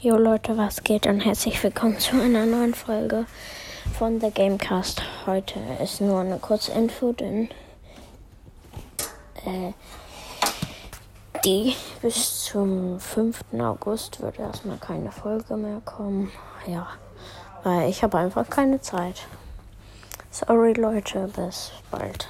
Jo Leute, was geht und herzlich willkommen zu einer neuen Folge von The Gamecast. Heute ist nur eine kurze Info, denn äh, die bis zum 5. August wird erstmal keine Folge mehr kommen. Ja, weil ich habe einfach keine Zeit. Sorry Leute, bis bald.